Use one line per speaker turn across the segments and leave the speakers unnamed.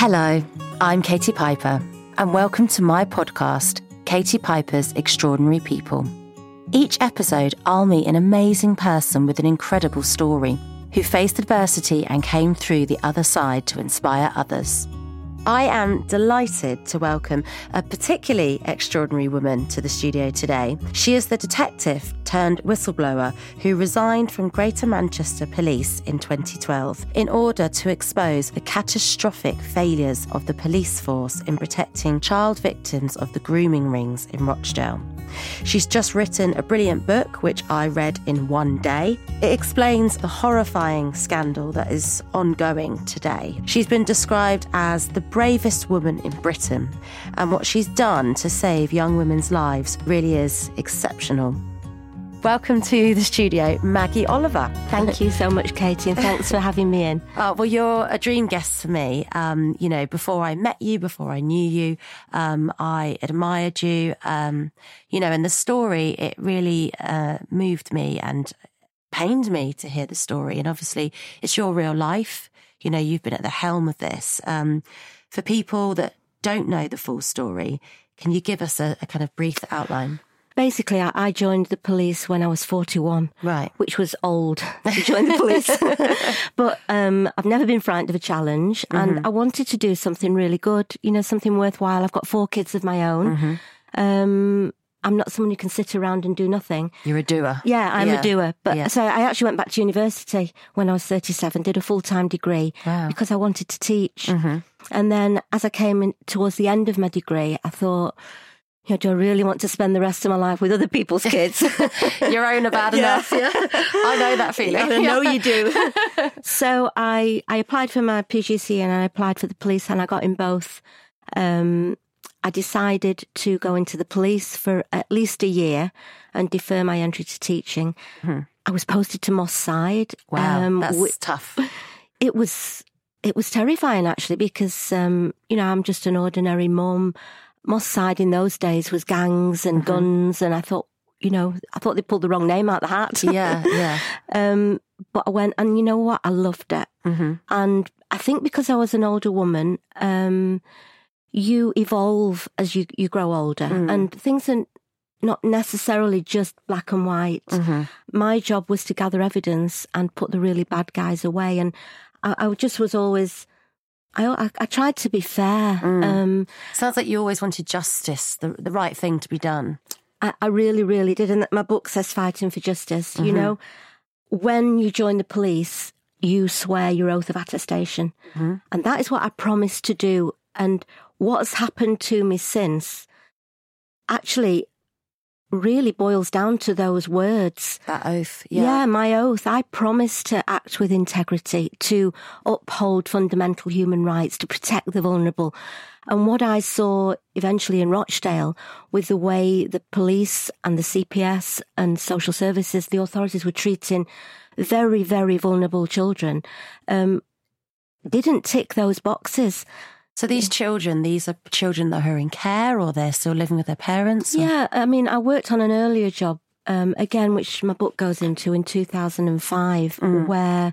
Hello, I'm Katie Piper, and welcome to my podcast, Katie Piper's Extraordinary People. Each episode, I'll meet an amazing person with an incredible story who faced adversity and came through the other side to inspire others. I am delighted to welcome a particularly extraordinary woman to the studio today. She is the detective turned whistleblower who resigned from Greater Manchester Police in 2012 in order to expose the catastrophic failures of the police force in protecting child victims of the grooming rings in Rochdale. She's just written a brilliant book, which I read in one day. It explains the horrifying scandal that is ongoing today. She's been described as the bravest woman in Britain, and what she's done to save young women's lives really is exceptional. Welcome to the studio, Maggie Oliver.
Thank you so much, Katie, and thanks for having me in.
Uh, well, you're a dream guest for me. Um, you know, before I met you, before I knew you, um, I admired you. Um, you know, and the story, it really uh, moved me and pained me to hear the story. And obviously, it's your real life. You know, you've been at the helm of this. Um, for people that don't know the full story, can you give us a, a kind of brief outline?
Basically, I, I joined the police when I was 41.
Right.
Which was old to join the police. but um, I've never been frightened of a challenge and
Mm-hmm.
I wanted to do something really good, you know, something worthwhile. I've got four kids of my own.
Mm-hmm.
Um, I'm not someone who can sit around and do nothing.
You're a doer.
Yeah, I'm
Yeah.
a doer. But
Yeah.
so I actually went back to university when I was 37, did a full time degree
Wow.
because I wanted to teach.
Mm-hmm.
And then as I came in towards the end of my degree, I thought, you know, do I really want to spend the rest of my life with other people's kids?
Your own are bad enough. Yeah. I know that feeling.
I know you do. so I, I applied for my PGC and I applied for the police and I got in both. Um, I decided to go into the police for at least a year and defer my entry to teaching. I was posted to Moss Side.
Wow,
um,
that's tough.
it was it was terrifying actually because um, you know I'm just an ordinary mum. Moss Side in those days was gangs and guns, and I thought you know I thought they pulled the wrong name out of the hat.
Yeah, yeah.
um, but I went and you know what I loved it,
hmm
and I think because I was an older woman, um, you evolve as you you grow older,
Mm.
and things are not necessarily just black and white
hmm
my job was to gather evidence and put the really bad guys away. And I, I just was always, I, I, I tried to be fair.
Mm.
Um,
Sounds like you always wanted justice, the the right thing to be done.
I, I really, really did. And my book says fighting for justice. You
Mhm.
know, when you join the police, you swear your oath of attestation.
Mhm.
And that is what I promised to do. And what's happened to me since actually really boils down to those words.
That oath.
Yeah.
Yeah.
my oath. I promise to act with integrity, to uphold fundamental human rights, to protect the vulnerable. And what I saw eventually in Rochdale with the way the police and the CPS and social services, the authorities were treating very, very vulnerable children, um, didn't tick those boxes.
So these children, these are children that are in care or they're still living with their parents? or-
Yeah, I mean, I worked on an earlier job, um, again, which my book goes into in 2005, where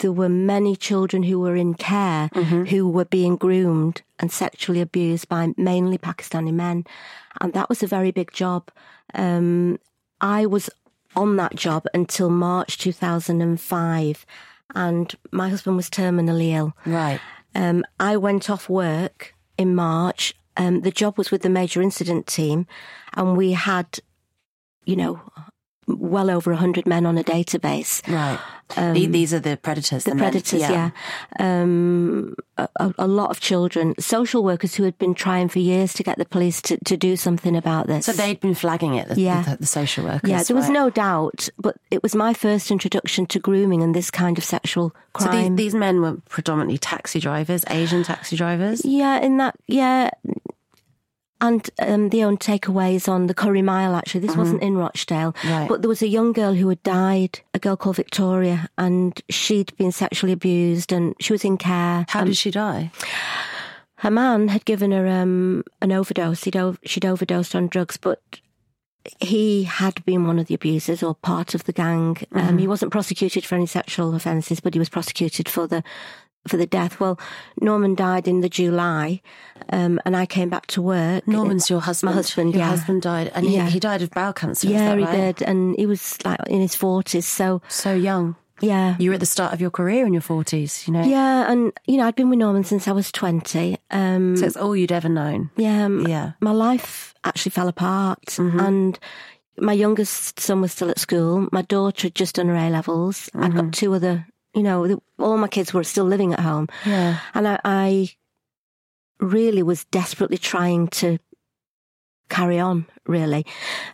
there were many children who were in care who were being groomed and sexually abused by mainly Pakistani men. And that was a very big job. Um, I was on that job until March 2005, and my husband was terminally ill.
Right.
Um, I went off work in March. Um, the job was with the major incident team, and we had, you know, well over 100 men on a database.
Right. The- these are the predators.
The
men.
predators, yeah. Um, a, a- lot of children, social workers who had been trying for years to get the police to, to do something about this.
So they'd been flagging it, the,
Yeah.
the, the social workers.
yeah, there was
right?
no doubt, but it was my first introduction to grooming and this kind of sexual
So these,
crime.
these men were predominantly taxi drivers, Asian taxi drivers.
Yeah, in that, yeah. And um, they owned takeaways on the Curry Mile, actually. This wasn't in Rochdale.
Right.
But there was a young girl who had died, a girl called Victoria, and she'd been sexually abused and she was in care.
How did she die?
Her man had given her um, an overdose. He'd ov- she'd overdosed on drugs, but he had been one of the abusers or part of the gang. Um, he wasn't prosecuted for any sexual offences, but he was prosecuted for the for the death. Well, Norman died in the July, um, and I came back to work.
Norman's your husband.
My husband,
Your
yeah.
husband died, and
Yeah.
he, he died of bowel cancer.
yeah,
that
he did, and he was like in his forties. So
So young.
yeah,
You were at the start of your career in your forties. You know.
yeah, and you know I'd been with Norman since I was twenty. Um,
So it's all you'd ever known.
yeah, m-
Yeah.
my life actually fell apart,
Mm-hmm.
and my youngest son was still at school. My daughter had just done her A levels. I'd
Mm-hmm.
got two other, you know, the- all my kids were still living at home.
Yeah.
And I, I really was desperately trying to carry on, really.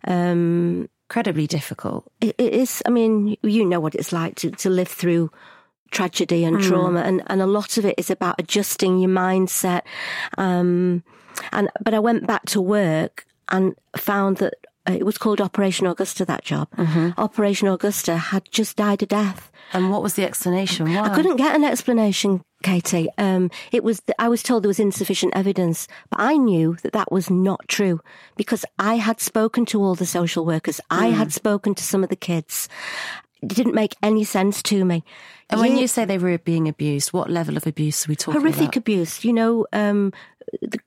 Um,
Incredibly difficult.
it, it is, I mean, you know what it's like to, to live through tragedy and trauma, and, and a lot of it is about adjusting your mindset. Um, and But I went back to work and found that it was called Operation Augusta, that job. Operation Augusta had just died a death.
And what was the explanation? Why?
I couldn't get an explanation, Katie. Um, it was I was told there was insufficient evidence, but I knew that that was not true because I had spoken to all the social workers. I had spoken to some of the kids. It didn't make any sense to me.
And when you say they were being abused, what level of abuse are we talking
horrific
about?
abuse, you know, um,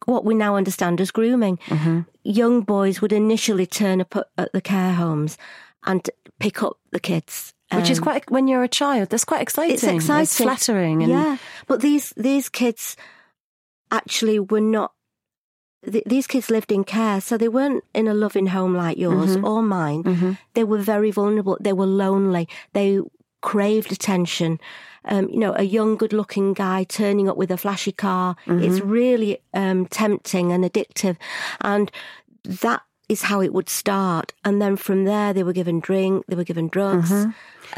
what we now understand as grooming.
Mm-hmm.
Young boys would initially turn up at, the care homes and pick up the kids.
Which is
Um,
quite when you're a child. That's quite exciting.
It's exciting.
It's flattering. And
yeah, but these these kids actually were not. Th- these kids lived in care, so they weren't in a loving home like yours
Mm-hmm.
or mine. They were very vulnerable. They were lonely. They craved attention. Um, you know, a young, good-looking guy turning up with a flashy car.
Mm-hmm.
It's really um, tempting and addictive, and that is how it would start. And then from there, they were given drink. They were given drugs. Mm-hmm.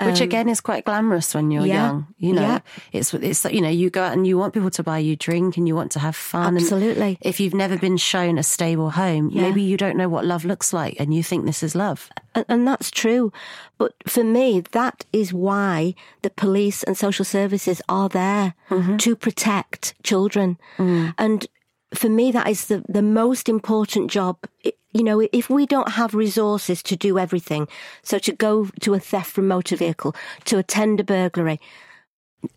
which um, again is quite glamorous when you're
Um, yeah,
young. You know,
yeah.
it's it's you know you go out and you want people to buy you drink and you want to have fun.
Absolutely.
And if you've never been shown a stable home,
Yeah.
maybe you don't know what love looks like, and you think this is love.
And, and that's true. But for me, that is why the police and social services are there mm-hmm. to protect children. Mm. And for me, that is the, the most important job. You know, if we don't have resources to do everything, so to go to a theft from motor vehicle, to attend a burglary,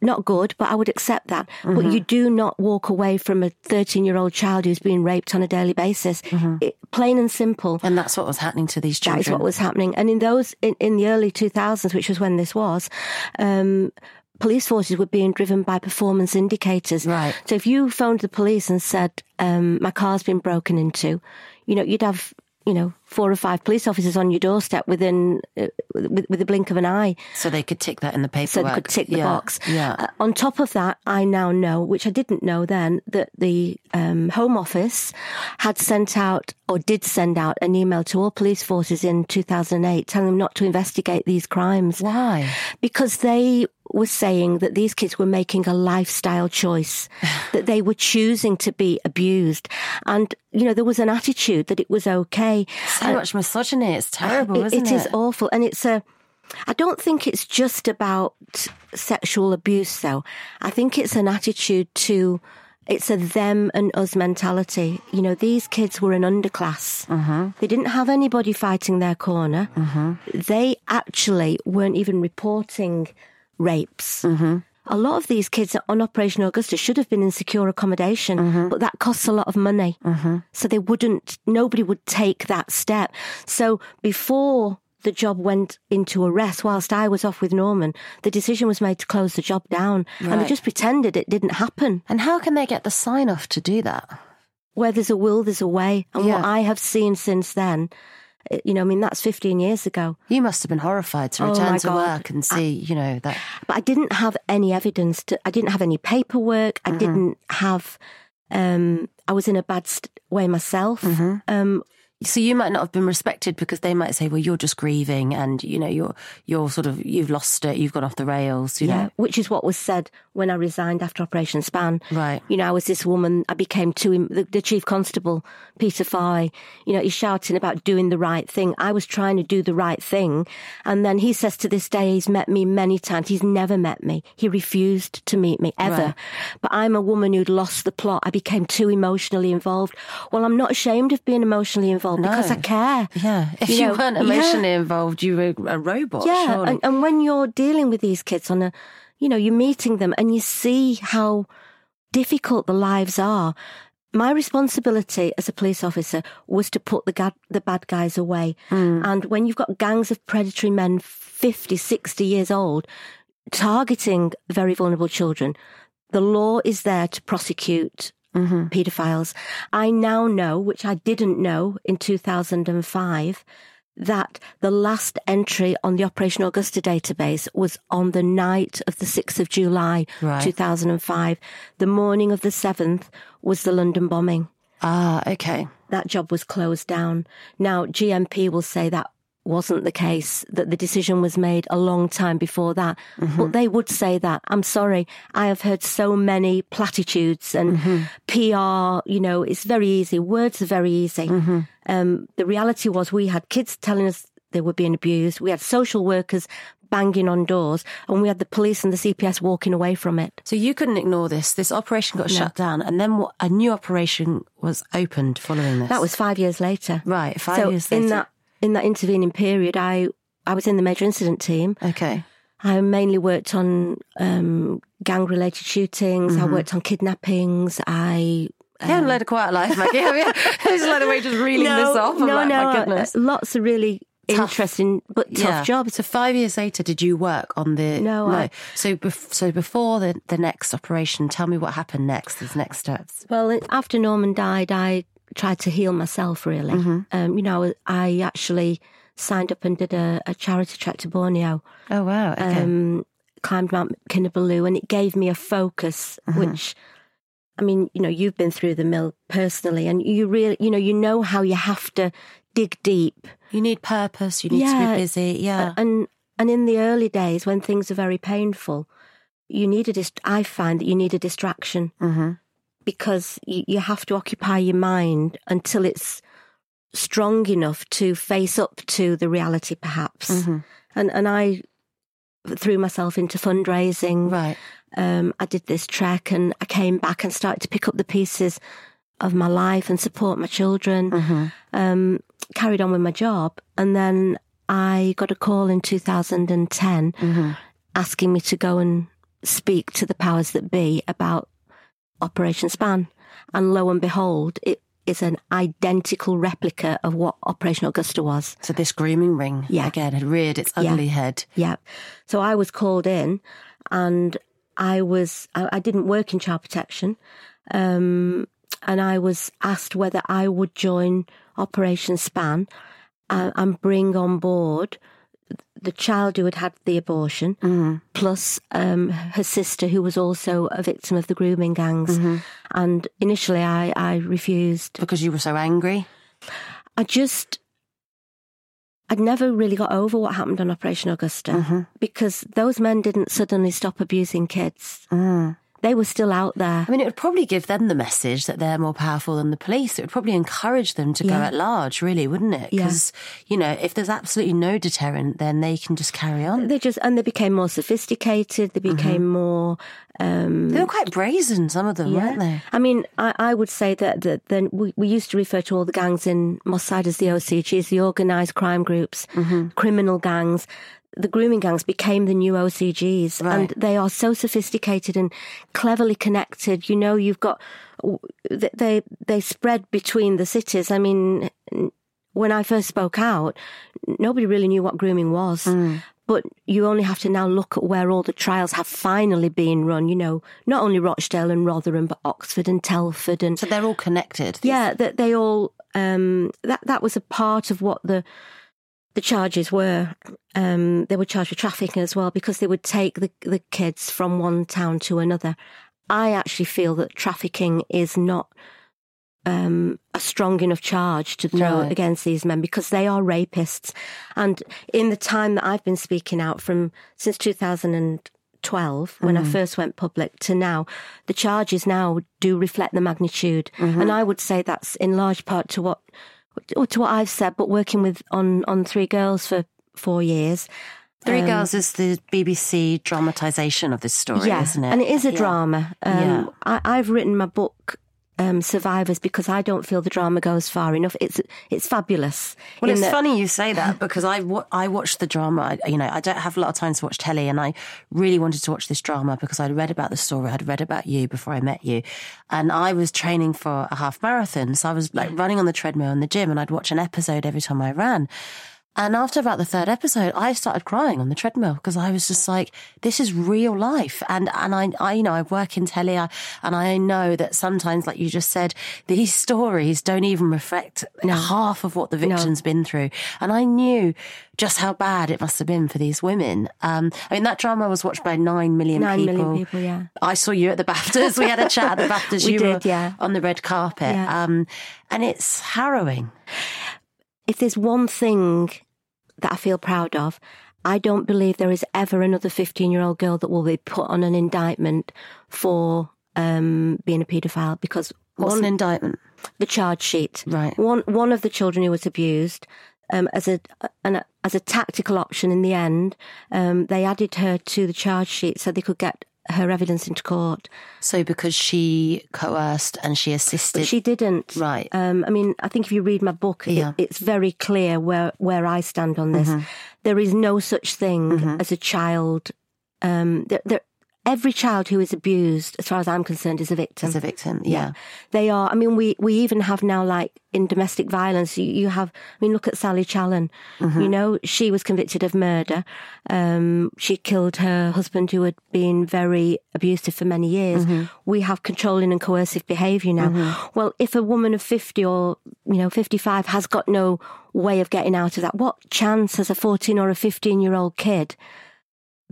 not good, but I would accept that. But you do not walk away from a 13 year old child who's being raped on a daily basis. It, plain and simple.
And that's what was happening to these children.
is what was happening. And in those, in, in the early 2000s, which was when this was, um, police forces were being driven by performance indicators.
Right.
So if you phoned the police and said, um, my car's been broken into, you know, you'd have, you know, four or five police officers on your doorstep within, uh, with, with the blink of an eye
so they could tick that in the paperwork.
so they could tick the
Yeah,
box.
Yeah.
Uh, on top of that, I now know, which I didn't know then, that the um, Home Office had sent out or did send out an email to all police forces in 2008 telling them not to investigate these crimes
Why?
because they were saying that these kids were making a lifestyle choice, that they were choosing to be abused. And, you know, there was an attitude that it was okay.
So uh, much misogyny. It's uh, terrible,
It-
isn't it?
it is awful. And it's a, I don't think it's just about sexual abuse, though. I think it's an attitude to, it's a them and us mentality. You know, these kids were an underclass.
Mm-hmm.
They didn't have anybody fighting their corner. Mm-hmm. They actually weren't even reporting rapes.
Mm-hmm.
A lot of these kids on Operation Augusta should have been in secure accommodation,
Mm-hmm.
but that costs a lot of money. So they wouldn't, nobody would take that step. So before the job went into arrest, whilst I was off with Norman, the decision was made to close the job down. And they just pretended it didn't happen.
and how can they get the sign off to do that?
Where there's a will, there's a way. And what I have seen since then, you know, I mean, that's 15 years ago.
You must have been horrified to
Oh,
return
my
to
God.
work and see, you know, that.
but I didn't have any evidence. To, I didn't have any paperwork. I didn't have. Um, I was in a bad st- way myself. Um,
So you might not have been respected because they might say, "Well, you're just grieving, and you know, you're you're sort of you've lost it, you've gone off the rails." You
yeah,
know,
which is what was said when I resigned after Operation Span.
Right.
You know, I was this woman. I became too. Im- The, the chief constable, Peter Fahy. You know, he's shouting about doing the right thing. I was trying to do the right thing, and then he says to this day, he's met me many times. He's never met me. He refused to meet me ever.
Right.
But I'm a woman who'd lost the plot. I became too emotionally involved. Well, I'm not ashamed of being emotionally involved involved because I care.
Yeah. If
You
you,
know,
weren't
yeah.
emotionally involved, you were a robot.
Yeah,
surely.
and, and when you're dealing with these kids on a, you know, you're meeting them and you see how difficult the lives are. My responsibility as a police officer was to put the ga- the bad guys away. Mm. And when you've got gangs of predatory men, 50, 60 years old, targeting very vulnerable children, the law is there to prosecute paedophiles. I now know, which I didn't know in 2005, that the last entry on the Operation Augusta database was on the night of the 6th of July,
Right.
2005. The morning of the 7th was the London bombing.
ah, okay.
That job was closed down. Now, GMP will say that wasn't the case, that the decision was made a long time before that. Mm-hmm. But they would say that. I'm sorry. I have heard so many platitudes and mm-hmm. PR, you know, it's very easy. Words are very easy. Mm-hmm. Um, the reality was we had kids telling us they were being abused. We had social workers banging on doors and we had the police and the CPS walking away from it.
So you couldn't ignore this. This operation got shut down, and then what, a new operation was opened following this.
That was five years later.
right. Five
so
years
in that in that intervening period, I I was in the major incident team.
okay.
I mainly worked on um, gang related shootings.
Mm-hmm.
I worked on kidnappings. I
You haven't led a quiet life, Maggie? There's a lot of way just reeling this off. I'm
no,
like,
no,
my
uh,
goodness.
lots of really
Tough.
interesting but tough
Yeah.
jobs.
So five years later, did you work on the?
No, I-
so bef- so before the the next operation, tell me what happened next. These next steps.
Well, after Norman died, I tried to heal myself. Really,
Mm-hmm.
um, you know, I actually signed up and did a, a charity trek to Borneo.
Oh wow. Okay.
um, climbed Mount Kinabalu, and it gave me a focus,
Uh-huh.
which, I mean, you know, you've been through the mill personally, and you really, you know, you know how you have to dig deep,
you need purpose. You need to be busy. Yeah.
and and in the early days when things are very painful, you need a dist- I find that you need a distraction
mm-hmm.
Because you, you have to occupy your mind until it's strong enough to face up to the reality, perhaps.
Mm-hmm.
And and I threw myself into fundraising.
Right.
um, I did this trek and I came back and started to pick up the pieces of my life and support my children.
Mm-hmm.
Um, carried on with my job. And then I got a call in 2010
Mm-hmm.
asking me to go and speak to the powers that be about Operation Span. And lo and behold, it is an identical replica of what Operation Augusta was.
So this grooming ring,
Yeah.
again, had reared its
Yeah.
ugly head.
Yeah. So I was called in and I was, I, I didn't work in child protection. Um, and I was asked whether I would join Operation Span uh, and bring on board the child who had had the abortion, mm-hmm. plus um, her sister, who was also a victim of the grooming gangs. Mm-hmm. And initially, I, I refused.
Because you were so angry.
I just, I'd never really got over what happened on Operation Augusta mm-hmm. because those men didn't suddenly stop abusing kids. Mm. They were still out there.
I mean, it would probably give them the message that they're more powerful than the police. It would probably encourage them to go at large, really, wouldn't it?
Yeah.
Because, you know, if there's absolutely no deterrent, then they can just carry on.
They just, and they became more sophisticated. They became more, um,
They were quite brazen, some of them, weren't they?
I mean, I, I would say that, that then we, we used to refer to all the gangs in Moss Side as the OCGs, the organised crime groups,
Mm-hmm.
criminal gangs. The grooming gangs became the new OCGs,
Right.
and they are so sophisticated and cleverly connected. You know, you've got they they spread between the cities. I mean, when I first spoke out, nobody really knew what grooming was.
Mm.
But you only have to now look at where all the trials have finally been run. You know, not only Rochdale and Rotherham, but Oxford and Telford and
So they're all connected.
yeah, that they all um, that that was a part of what the the charges were. Um, they were charged with trafficking as well because they would take the the kids from one town to another. I actually feel that trafficking is not um, a strong enough charge to throw
No.
against these men because they are rapists. And in the time that I've been speaking out from since 2012, when I first went public, to now, the charges now do reflect the magnitude. And I would say that's in large part to what or to what I've said, but working with on on three girls for four years.
Three Girls is the BBC dramatisation of this story,
yeah,
isn't it?
and it is a
Yeah.
drama. Um,
Yeah.
I, I've written my book um, survivors because I don't feel the drama goes far enough. It's it's fabulous.
Well, it's
that-
funny you say that because I wa- I watched the drama. I, you know, I don't have a lot of time to watch telly, and I really wanted to watch this drama because I'd read about the story. I'd read about you before I met you, and I was training for a half marathon, so I was like running on the treadmill in the gym, and I'd watch an episode every time I ran. And after about the third episode, I started crying on the treadmill because I was just like, this is real life. And, and I, I, you know, I work in telly I, and I know that sometimes, like you just said, these stories don't even reflect half of what the victim's been through. And I knew just how bad it must have been for these women. Um, I mean, that drama was watched by nine million
Nine
people.
million people, yeah.
I saw you at the BAFTAs. We had a chat at the BAFTAs.
We
you
did,
were
yeah.
on the red carpet.
Yeah.
Um, and it's harrowing.
if there's one thing that I feel proud of, I don't believe there is ever another 15 year old girl that will be put on an indictment for um, being a paedophile because
What's
one,
an indictment?
the charge sheet.
Right.
One one of the children who was abused, um, as a an, as a tactical option in the end, um, they added her to the charge sheet so they could get her evidence into court.
So because she coerced and she assisted.
But she didn't.
Right.
Um, I mean, I think if you read my book, it- it's very clear where, where I stand on this. There is no such thing as a child. Um, there, there, every child who is abused, as far as I'm concerned, is a victim.
as a victim, yeah.
They are. I mean, we, we even have now, like in domestic violence, you, you have. I mean, look at Sally Challen. Mm-hmm. You know, she was convicted of murder. Um, she killed her husband, who had been very abusive for many years. Mm-hmm. We have controlling and coercive behaviour now. Mm-hmm. Well, if a woman of fifty or you know fifty five has got no way of getting out of that, what chance has a fourteen or a fifteen year old kid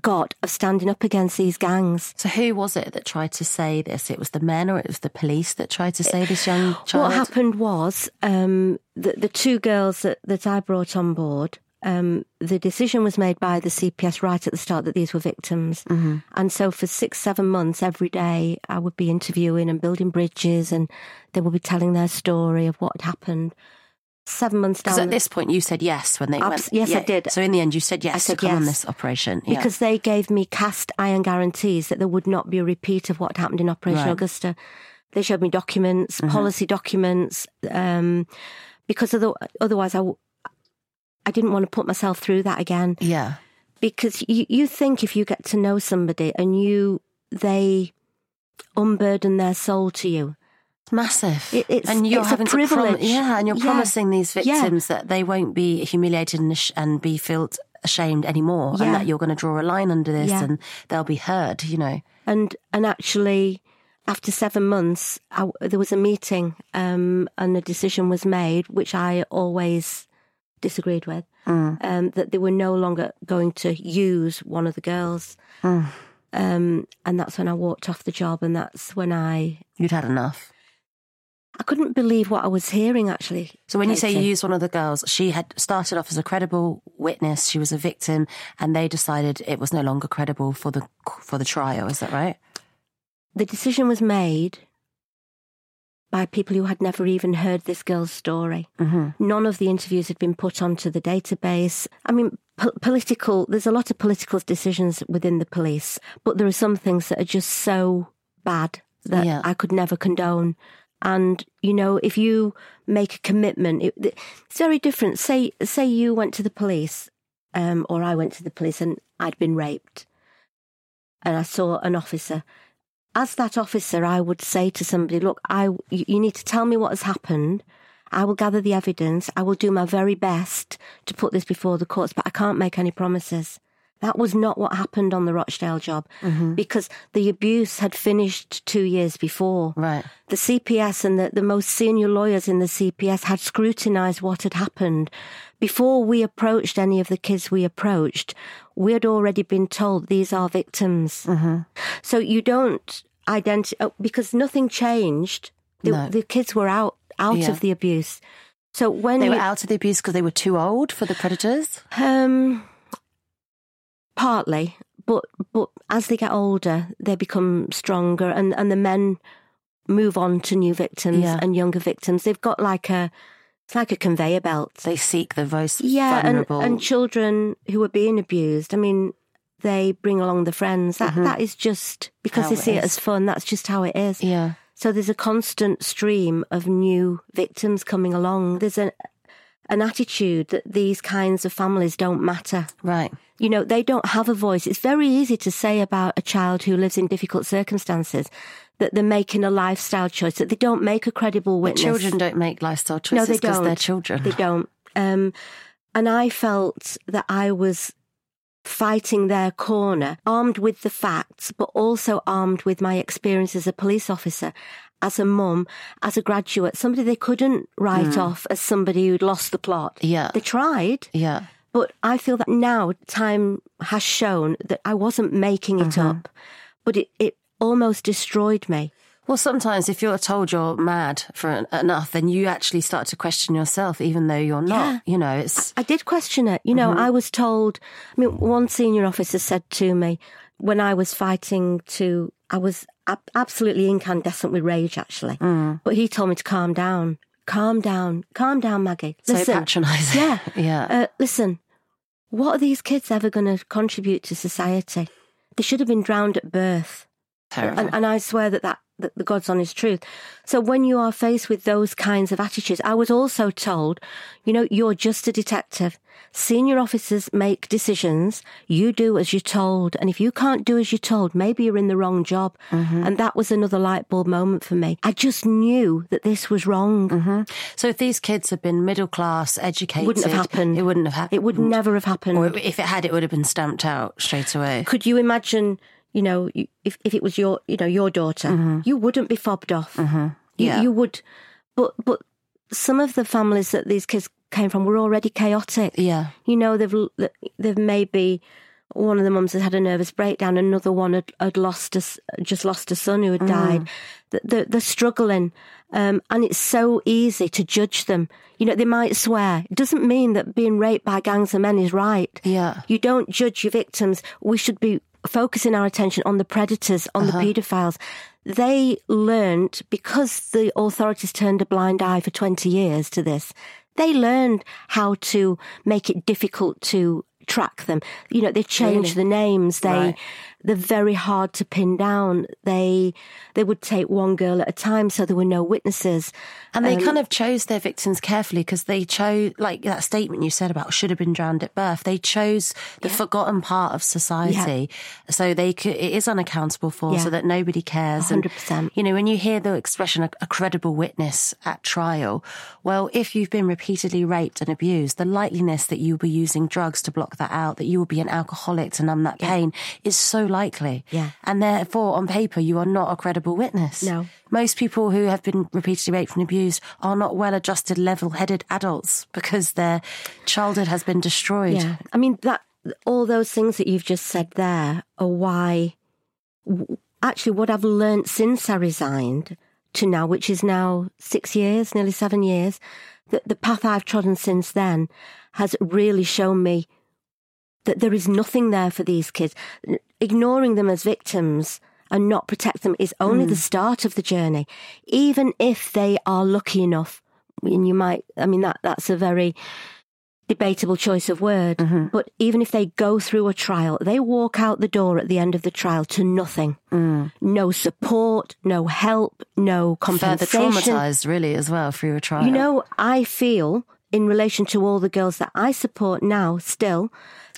got of standing up against these gangs?
So who was it that tried to say this? It was the men or it was the police that tried to say this young child?
What happened was um, the, the two girls that, that I brought on board, um, the decision was made by the CPS right at the start that these were victims.
Mm-hmm.
And so for six, seven months, every day, I would be interviewing and building bridges, and they would be telling their story of what had happened. Seven months down
Because at
the-
this point you said yes when they
Abs-
went.
yes, I did.
So in the end you said yes
said
to come on this operation. Yeah.
because they gave me cast iron guarantees that there would not be a repeat of what happened in Operation
Right.
Augusta. They showed me documents, policy documents, um, because other, otherwise I, w- I didn't want to put myself through that again.
yeah.
Because you, you think if you get to know somebody and you they unburden their soul to you,
massive.
It- it's-
and you're
it's a
having prom-
privilege.
yeah, and you're
Yeah.
promising these
Yeah.
victims that they won't be humiliated and, sh- and be felt ashamed anymore,
Yeah.
and that you're going to draw a line under this
Yeah.
and they'll be heard. You know.
and and actually after seven months I, there was a meeting um, and a decision was made which i always disagreed with
Mm.
um, that they were no longer going to use one of the girls
Mm.
um, and that's when i walked off the job and that's when i
You'd had enough.
I couldn't believe what i was hearing actually
So when you say you used one of the girls, she had started off as a credible witness. She was a victim, and they decided it was no longer credible for the for the trial. Is that right?
the decision was made by people who had never even heard this girl's story
Mm-hmm.
None of the interviews had been put onto the database. I mean, po- political, there's a lot of political decisions within the police, but there are some things that are just so bad that
Yeah.
I could never condone. And, you know, if you make a commitment, it, it's very different. Say, say you went to the police, um, or I went to the police and I'd been raped and I saw an officer. As that officer, I would say to somebody, look, I, you you need to tell me what has happened. I will gather the evidence. I will do my very best to put this before the courts, but I can't make any promises. That was not what happened on the Rochdale job mm-hmm. because the abuse had finished two years before.
Right.
The CPS and the, the most senior lawyers in the CPS had scrutinised what had happened. Before we approached any of the kids we approached, we had already been told these are victims. Mm-hmm. So you don't identify, uh, because nothing changed. The,
No.
the kids were out, out
Yeah.
of the abuse. So when
They
you,
were out of the abuse because they were too old for the predators.
um, partly, but but as they get older, they become stronger, and and the men move on to new victims
Yeah.
and younger victims. They've got like a it's like a conveyor belt.
They seek the most
yeah, and
vulnerable.
and children who are being abused. I mean. They bring along the friends. That that is just because
Mm-hmm. How
they
it
see it
is.
as fun. That's just how it is.
yeah.
So there's a constant stream of new victims coming along. There's a, an attitude that these kinds of families don't matter.
Right.
You know, they don't have a voice. It's very easy to say about a child who lives in difficult circumstances that they're making a lifestyle choice, that they don't make a credible witness.
Children don't make lifestyle choices
no, they don't.
they're children.
They don't. Um, and I felt that I was fighting their corner, armed with the facts, but also armed with my experience as a police officer, as a mum, as a graduate, somebody they couldn't write hmm. off as somebody who'd lost the plot.
Yeah.
They tried.
Yeah.
But I feel that now time has shown that I wasn't making it mm-hmm. up, but it, it almost destroyed me.
Well, sometimes if you're told you're mad for enough, then you actually start to question yourself, even though you're not.
Yeah.
You know, it's
I did question it. You know, mm-hmm. I was told, I mean, one senior officer said to me when I was fighting to, I was ab- absolutely incandescent with rage, actually. But he told me to calm down. Calm down. Calm down, Maggie.
so patronising.
Yeah.
yeah.
Uh, listen, what are these kids ever going to contribute to society? They should have been drowned at birth.
Terrible.
And, and I swear that, that that the God's honest truth. So when you are faced with those kinds of attitudes, I was also told, you know, you're just a detective. Senior officers make decisions. You do as you're told. And if you can't do as you're told, maybe you're in the wrong job.
Mm-hmm.
And that was another light bulb moment for me. I just knew that this was wrong.
Mm-hmm. so if these kids had been middle class, educated, it
Wouldn't have happened.
It wouldn't have happened.
It would never have happened.
Or if it had, it would have been stamped out straight away.
could you imagine you know if, if it was your you know your daughter you wouldn't be fobbed off you,
Mm-hmm. Yeah.
you would but but some of the families that these kids came from were already chaotic
Yeah.
you know they've they've maybe one of the mums had had a nervous breakdown another one had, had lost a, s- just lost a son who had died they're, they're struggling um, and it's so easy to judge them you know they might swear it doesn't mean that being raped by gangs of men is right
Yeah.
you don't judge your victims. We should be focusing our attention on the predators, on the uh-huh. paedophiles. They learned because the authorities turned a blind eye for 20 years to this. They learned how to make it difficult to track them. You know, they changed the names. They,
Right.
They're very hard to pin down. They, they would take one girl at a time so there were no witnesses.
And they um, kind of chose their victims carefully because they chose, like that statement you said about should have been drowned at birth. They chose the forgotten part of society, so they could, it is unaccountable for,
Yeah.
so that nobody cares. And,
100%.
You know, when you hear the expression a, a credible witness at trial, well, if you've been repeatedly raped and abused, the likeliness that you'll be using drugs to block that out, that you will be an alcoholic to numb that pain, is so likely.
Yeah.
And therefore, on paper, you are not a credible witness.
No.
Most people who have been repeatedly raped and abused are not well adjusted, level headed adults because their childhood has been destroyed.
Yeah, I mean that all those things that you've just said there are why. Actually, what I've learnt since I resigned to now, which is now six years, nearly seven years, that the path I've trodden since then has really shown me that there is nothing there for these kids. Ignoring them as victims and not protect them is only the hmm. start of the journey. Even if they are lucky enough, and you might, I mean, that, that's a very debatable choice of word, mm-hmm. but even if they go through a trial, they walk out the door at the end of the trial to nothing. Mm. No support, no help, no compensation.
Further traumatized, really, as well, through a trial.
You know, I feel in relation to all the girls that I support now, still,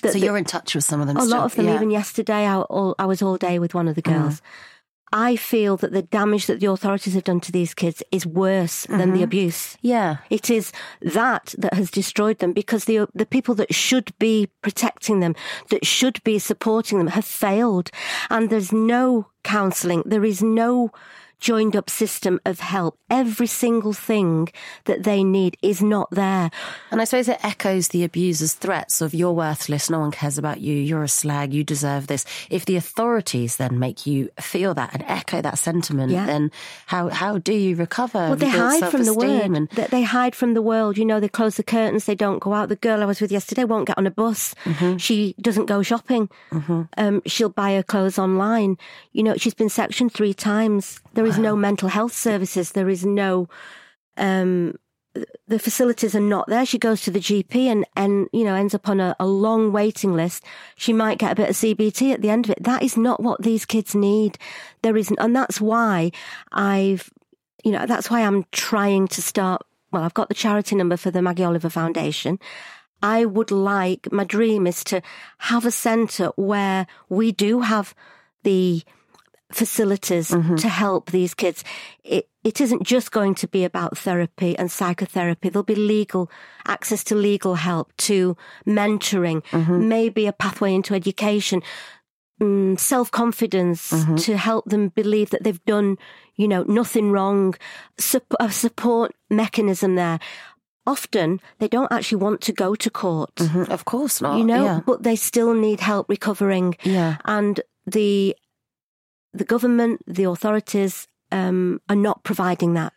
that
so you're in touch with some of them
a
still.
lot of them,
yeah.
even yesterday, I, all, I was all day with one of the mm. girls. I feel that the damage that the authorities have done to these kids is worse than the mm-hmm. abuse.
Yeah.
It is that that has destroyed them because the the people that should be protecting them, that should be supporting them, have failed, and there's no counselling. There is no joined up system of help. Every single thing that they need is not there.
And I suppose it echoes the abuser's threats of you're worthless, no one cares about you, you're a slag, you deserve this. If the authorities then make you feel that and echo that sentiment,
Yeah.
then how how do you recover?
Well, they hide from the world.
And,
They, they hide from the world. You know, they close the curtains. They don't go out. The girl I was with yesterday won't get on a bus.
Mm-hmm.
She doesn't go shopping. Um, she'll buy her clothes online. You know, she's been sectioned three times. There is no mental health services. There is no um, the facilities are not there. She goes to the GP and, and you know, ends up on a, a long waiting list. She might get a bit of CBT at the end of it. That is not what these kids need. There isn't. And that's why I've, you know, that's why I'm trying to start. Well, I've got the charity number for the Maggie Oliver Foundation. I would like, my dream is to have a centre where we do have the facilities mm-hmm. to help these kids. It, it isn't just going to be about therapy and psychotherapy. There'll be legal access to legal help, to mentoring, mm-hmm. maybe a pathway into education, um, self confidence mm-hmm. to help them believe that they've done, you know, nothing wrong. Sup- a support mechanism there. Often they don't actually want to go to court.
Mm-hmm. Of course not.
You know,
yeah.
but they still need help recovering.
Yeah.
And the the government, the authorities um, are not providing that.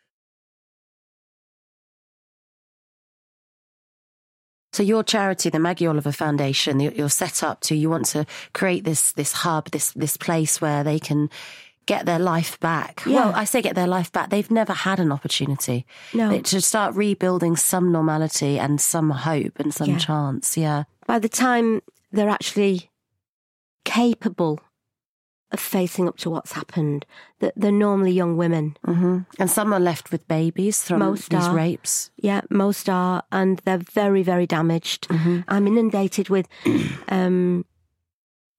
So your charity, the Maggie Oliver Foundation, you're set up to. You want to create this this hub, this this place where they can get their life back. Yeah. Well, I say get their life back. They've never had an opportunity.
No.
To start rebuilding some normality and some hope and some yeah. chance. Yeah.
By the time they're actually capable of facing up to what's happened. That they're normally young women,
mm-hmm. and some are left with babies from most these
are.
rapes.
Yeah, most are, and they're very, very damaged. Mm-hmm. I'm inundated with um,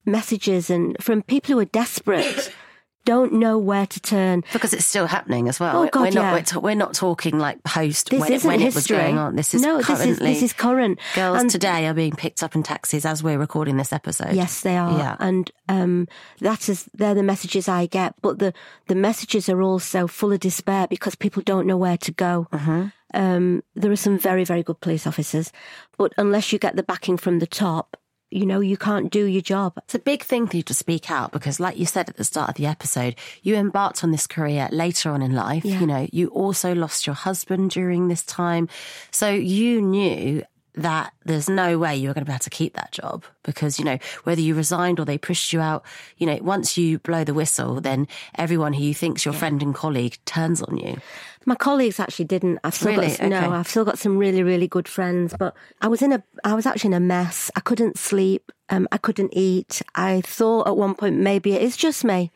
messages and from people who are desperate don't know where to turn
because it's still happening as well.
Oh God,
we're not
yeah.
we're, t- we're not talking like post
this
when,
isn't
when
history.
it was going on. This is
no,
currently.
this is this is current.
Girls
and
today are being picked up in taxis as we're recording this episode.
Yes, they are.
Yeah.
and um, that is they're the messages I get. But the the messages are also full of despair because people don't know where to go.
Mm-hmm.
Um, there are some very very good police officers, but unless you get the backing from the top, you know, you can't do your job.
It's a big thing for you to speak out because, like you said at the start of the episode, you embarked on this career later on in life.
Yeah.
You know, you also lost your husband during this time. So you knew that there's no way you're going to be able to keep that job because, you know, whether you resigned or they pushed you out, you know, once you blow the whistle, then everyone who you think's your yeah. friend and colleague turns on you.
My colleagues actually didn't. I've still
really?
got okay. no. I've still got some really really good friends, but I was in a. I was actually in a mess. I couldn't sleep. Um, I couldn't eat. I thought at one point maybe it is just me,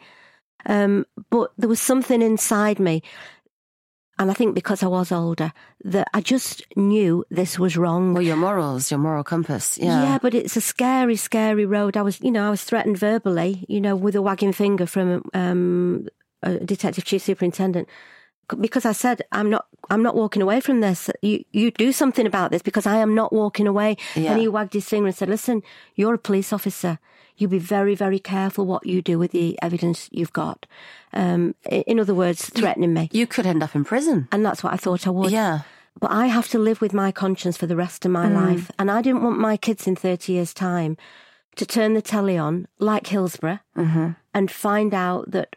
um, but there was something inside me, and I think because I was older, that I just knew this was wrong.
Well, your morals, your moral compass, yeah.
Yeah, but it's a scary, scary road. I was, you know, I was threatened verbally, you know, with a wagging finger from um, a detective chief superintendent because I said I'm not I'm not walking away from this. You you do something about this because I am not walking away.
Yeah.
And he wagged his finger and said, "Listen, you're a police officer. You be very very careful what you do with the evidence you've got." Um, in other words, threatening me.
You could end up in prison,
and that's what I thought I would.
Yeah.
But I have to live with my conscience for the rest of my mm. life, and I didn't want my kids in thirty years' time to turn the telly on like Hillsborough
mm-hmm.
and find out that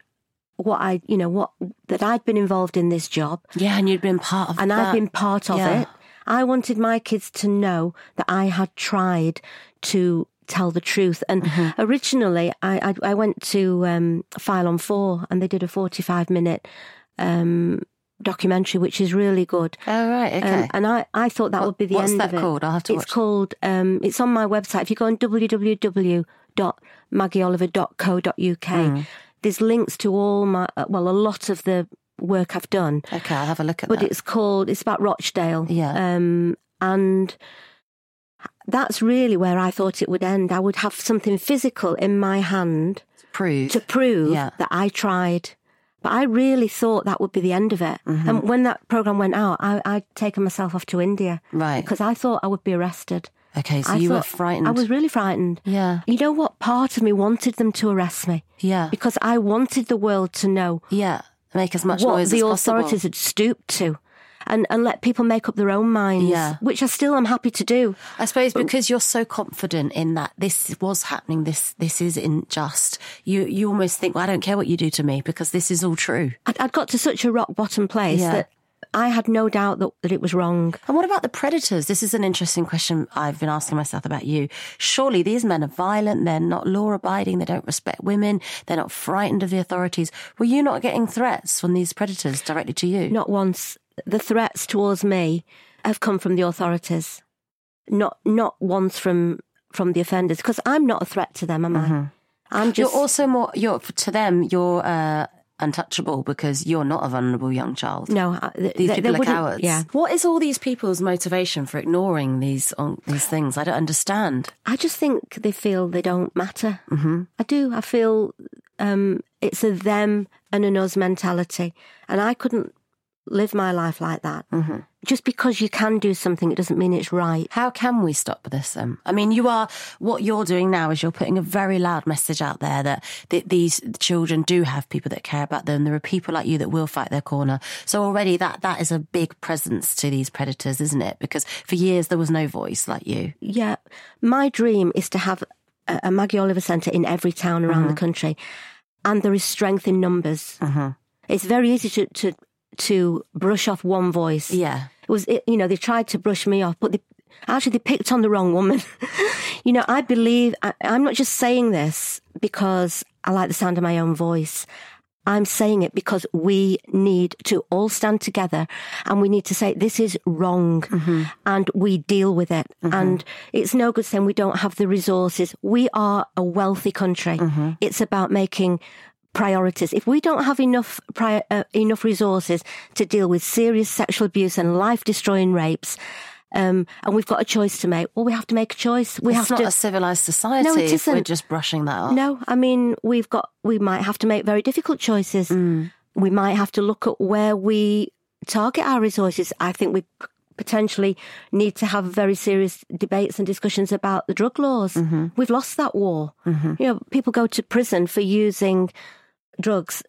what I, you know, what that I'd been involved in this job.
Yeah, and you'd been part of
and
that.
I'd been part of
yeah.
it. I wanted my kids to know that I had tried to tell the truth. And
mm-hmm.
originally, I, I, I went to um, File on Four, and they did a forty-five minute um, documentary, which is really good.
Oh right, okay.
Um, and I, I thought that
what,
would be the
what's
end
that
of it.
called? I'll have to.
It's
watch.
called. Um, it's on my website. If you go on www.maggieoliver.co.uk. Mm there's links to all my, uh, well, a lot of the work I've done.
Okay, I'll have a look at
but
that.
But it's called, it's about Rochdale.
Yeah.
Um, and that's really where I thought it would end. I would have something physical in my hand
to prove,
to prove
yeah.
that I tried. But I really thought that would be the end of it.
Mm-hmm.
And when that program went out, I, I'd taken myself off to India.
Right.
Because I thought I would be arrested.
Okay, so
I
you were frightened.
I was really frightened.
Yeah.
You know what? Part of me wanted them to arrest me.
Yeah.
Because I wanted the world to know.
Yeah. Make as much noise as possible.
what
noise
the
as
authorities
possible.
had stooped to. And, and let people make up their own minds,
Yeah.
which I still am happy to do.
I suppose because you're so confident in that this was happening, this this isn't just you. You almost think, well, I don't care what you do to me because this is all true.
I'd, I'd got to such a rock bottom place
Yeah.
that I had no doubt that, that it was wrong.
And what about the predators? This is an interesting question I've been asking myself about you. Surely these men are violent. They're not law abiding. They don't respect women. They're not frightened of the authorities. Were you not getting threats from these predators directly to you?
Not once. The threats towards me have come from the authorities, not not ones from from the offenders, because I'm not a threat to them, am I? I'm just
You're also more. You're to them. You're uh, untouchable because you're not a vulnerable young child.
no. I- th-
These
they-
people are cowards.
Yeah,
What is all these people's motivation for ignoring these on, these things? I don't understand.
I just think they feel they don't matter. Mm-hmm. I do. I feel um, it's a them and an us mentality, and I couldn't live my life like that. Mm-hmm. Just because you can do something, it doesn't mean it's right.
How can we stop this? Um, I mean, you are what you're doing now is you're putting a very loud message out there that th- these children do have people that care about them. There are people like you that will fight their corner. So already that that is a big presence to these predators, isn't it? Because for years there was no voice like you.
Yeah, my dream is to have a, a Maggie Oliver Centre in every town around the country, and there is strength in numbers. It's very easy to, to to brush off one voice.
Yeah.
It was, it, you know, they tried to brush me off, but they, actually they picked on the wrong woman. you know, I believe, I, I'm not just saying this because I like the sound of my own voice. I'm saying it because we need to all stand together and we need to say this is wrong mm-hmm. and we deal with it. Mm-hmm. And it's no good saying we don't have the resources. We are a wealthy country. Mm-hmm. It's about making priorities. If we don't have enough prior, uh, enough resources to deal with serious sexual abuse and life destroying rapes, um, and we've got a choice to make, well, we have to make a choice. We
It's
have
not
to.
a civilized society.
No, it
if We're just brushing that off.
No, I mean, we've got, we might have to make very difficult choices.
Mm.
We might have to look at where we target our resources. I think we potentially need to have very serious debates and discussions about the drug laws.
Mm-hmm.
We've lost that war. You know, people go to prison for using drugs.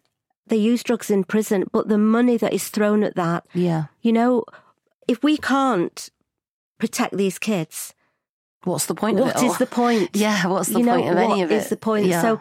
They use drugs in prison, but the money that is thrown at that,
Yeah.
you know, if we can't protect these kids,
What's the point of
what
all?
the point?
Yeah. What's the
you know,
point of any of it?
is the point?
Yeah.
So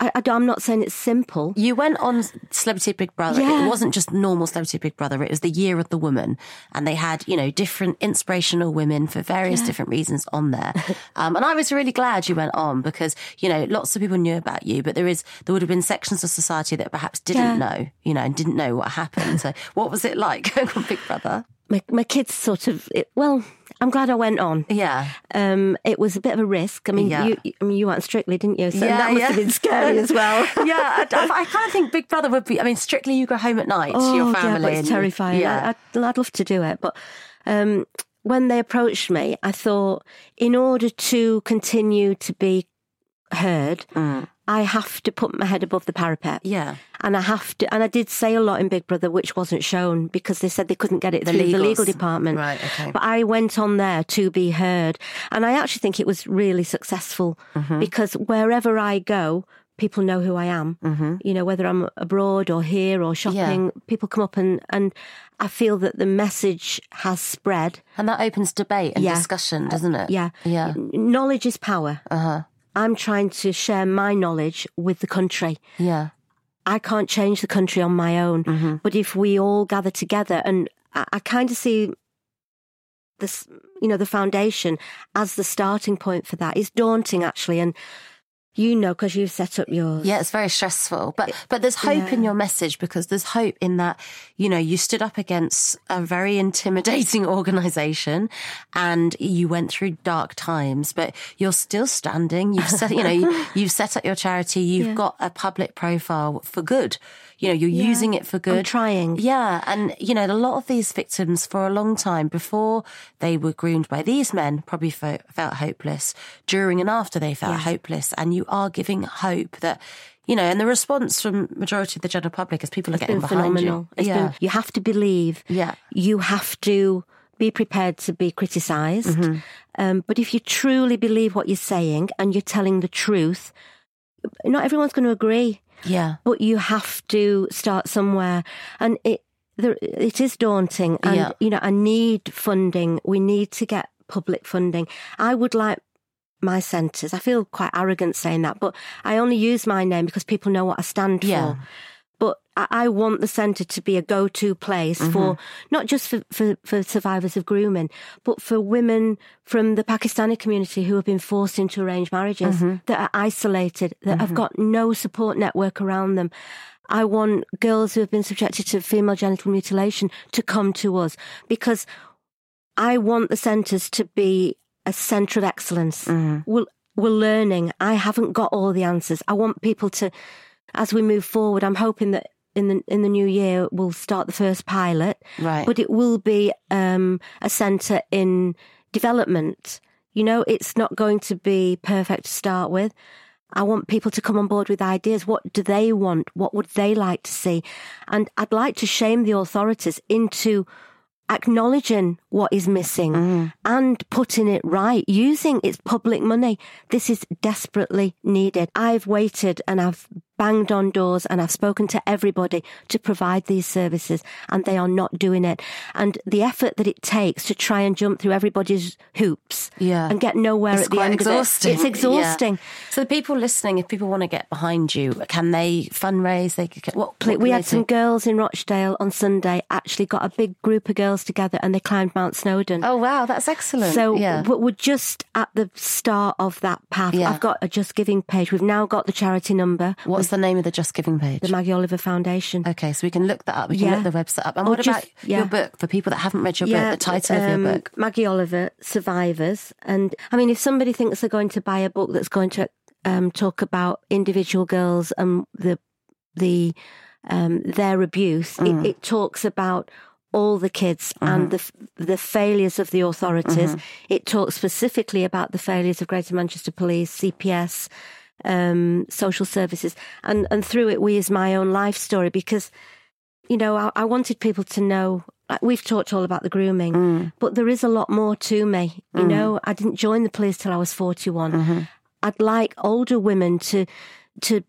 I, I, am not saying it's simple.
You went on Celebrity Big Brother.
Yeah.
It wasn't just normal Celebrity Big Brother. It was the year of the woman. And they had, you know, different inspirational women for various different reasons on there. Um, and I was really glad you went on because, you know, lots of people knew about you, but there is, there would have been sections of society that perhaps didn't
Yeah.
know, you know, and didn't know what happened. So what was it like going on Big Brother?
My, my kids sort of, it, well, I'm glad I went on.
Yeah.
Um, it was a bit of a risk. I mean,
Yeah.
you, I mean, you weren't strictly, didn't you? So
Yeah,
that must
yeah.
have been scary as well.
yeah. I, I kind of think Big Brother would be, I mean, strictly you go home at night to your family.
Oh, Yeah, but it's terrifying.
Yeah.
I, I'd, I'd love to do it, but um, when they approached me, I thought, in order to continue to be heard, I have to put my head above the parapet.
Yeah.
And I have to, and I did say a lot in Big Brother, which wasn't shown because they said they couldn't get it
The
through the legal department.
Right, okay.
But I went on there to be heard. And I actually think it was really successful
Mm-hmm.
because wherever I go, people know who I am. Mm-hmm. You know, whether I'm abroad or here or shopping, people come up and, and I feel that the message has spread.
And that opens debate and
Yeah.
discussion, doesn't it?
Yeah.
Yeah.
Knowledge is power.
Uh-huh.
I'm trying to share my knowledge with the country.
Yeah.
I can't change the country on my own. Mm-hmm. But if we all gather together, and I, I kind of see this, you know, the foundation as the starting point for that. It's daunting, actually. And you know, because you've set up yours.
Yeah, it's very stressful. But but there's hope in your message because there's hope in that, you know, you stood up against a very intimidating organization and you went through dark times, but you're still standing. You've set you know, you, you've set up your charity, you've
Yeah.
got a public profile for good. You know, you're using it for good.
I'm trying.
Yeah, and you know, a lot of these victims for a long time before they were groomed by these men probably felt hopeless. During and after they felt hopeless, and you are giving hope that you know, and the response from majority of the general public is people are getting
been
behind
phenomenal.
you.
It's
yeah,
been, you have to believe.
Yeah.
You have to be prepared to be criticized.
Mm-hmm.
Um, but if you truly believe what you're saying and you're telling the truth, not everyone's going to agree.
yeah,
but you have to start somewhere and it there, it is daunting and
Yeah.
you know i need funding we need to get public funding i would like my centres i feel quite arrogant saying that but i only use my name because people know what i stand
Yeah.
for but I, I want the centre to be a go-to place mm-hmm. for not just for, for, for survivors of grooming, but for women from the Pakistani community who have been forced into arranged marriages mm-hmm. that are isolated, that have mm-hmm. got no support network around them. I want girls who have been subjected to female genital mutilation to come to us because I want the centres to be a centre of excellence. Mm. We're, we're learning. I haven't got all the answers. I want people to, as we move forward, I'm hoping that in the in the new year we'll start the first pilot.
Right.
But it will be um, a centre in development. You know, it's not going to be perfect to start with. I want people to come on board with ideas. What do they want? What would they like to see? And I'd like to shame the authorities into acknowledging what is missing mm. and putting it right using its public money. This is desperately needed. I've waited and I've banged on doors and I've spoken to everybody to provide these services and they are not doing it. And the effort that it takes to try and jump through everybody's hoops
yeah.
and get nowhere
it's
at the end
exhausting.
of it. It's exhausting.
Yeah. So the people listening, if people want to get behind you, can they fundraise? They could what,
what we had some girls in Rochdale on Sunday actually got a big group of girls together and they climbed Mount Snowdon.
Oh wow, that's excellent.
So
yeah.
we're just at the start of that path. Yeah. I've got a Just Giving page. We've now got the charity number.
What's the name of the Just Giving page?
The Maggie Oliver Foundation.
Okay, so we can look that up. We can yeah. look the website up. And or what just, about yeah. your book for people that haven't read your book? The title um, of your um, book,
Maggie Oliver Survivors. And I mean, if somebody thinks they're going to buy a book that's going to um, talk about individual girls and the the um, their abuse, mm. it, it talks about all the kids mm-hmm. and the the failures of the authorities. Mm-hmm. It talks specifically about the failures of Greater Manchester Police, CPS, um, social services, and and through it, we is my own life story because, you know, I, I wanted people to know. We've talked all about the grooming, mm. but there is a lot more to me. You mm. know, I didn't join the police till I was forty one. Mm-hmm. I'd like older women to to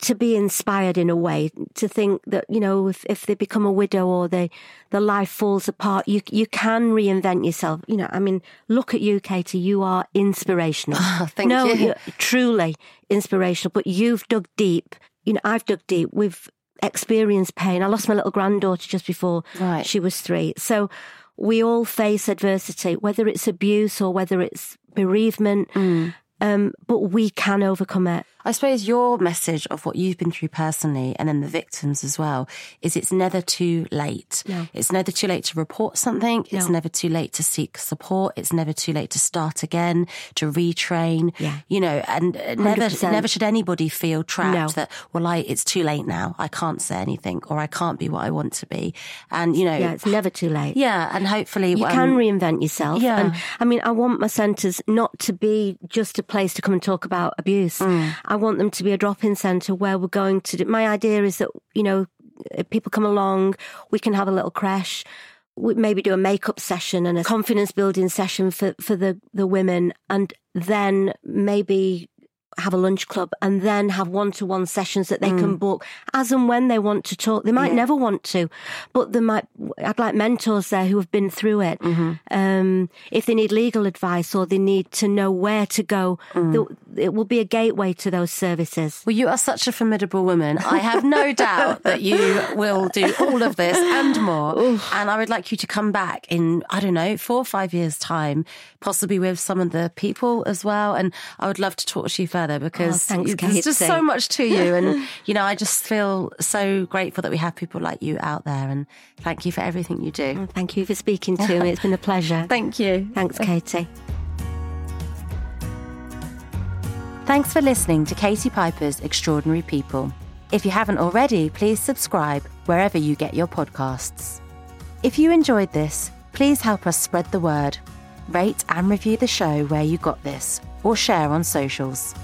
to be inspired in a way to think that you know if, if they become a widow or they the life falls apart you you can reinvent yourself you know i mean look at you katie you are inspirational
oh, thank
no,
you
truly inspirational but you've dug deep you know i've dug deep we've experienced pain i lost my little granddaughter just before
right.
she was three so we all face adversity whether it's abuse or whether it's bereavement mm. Um, but we can overcome it
I suppose your message of what you've been through personally and then the victims as well is it's never too late.
No.
It's never too late to report something. No. It's never too late to seek support. It's never too late to start again, to retrain.
Yeah.
You know, and 100%. never, never should anybody feel trapped no. that, well, I, it's too late now. I can't say anything or I can't be what I want to be. And, you know.
Yeah, it's never too late.
Yeah. And hopefully.
You um, can reinvent yourself.
Yeah.
And I mean, I want my centres not to be just a place to come and talk about abuse. Mm. I want them to be a drop in centre where we're going to do. My idea is that, you know, people come along, we can have a little crash. We maybe do a makeup session and a confidence building session for, for the, the women, and then maybe have a lunch club and then have one to one sessions that they mm. can book as and when they want to talk. They might yeah. never want to, but they might, I'd like mentors there who have been through it. Mm-hmm. Um, if they need legal advice or they need to know where to go, mm. it will be a gateway to those services.
Well, you are such a formidable woman. I have no doubt that you will do all of this and more. Oof. And I would like you to come back in, I don't know, four or five years' time, possibly with some of the people as well. And I would love to talk to you further
oh,
because
thanks,
there's just so much to you. And, you know, I just feel so grateful that we have people like you out there. And thank you for everything you do.
Well, thank you for speaking to me. It's been a pleasure.
thank you.
Thanks, Katie.
Thanks for listening to Katie Piper's Extraordinary People. If you haven't already, please subscribe wherever you get your podcasts. If you enjoyed this, please help us spread the word. Rate and review the show where you got this, or share on socials.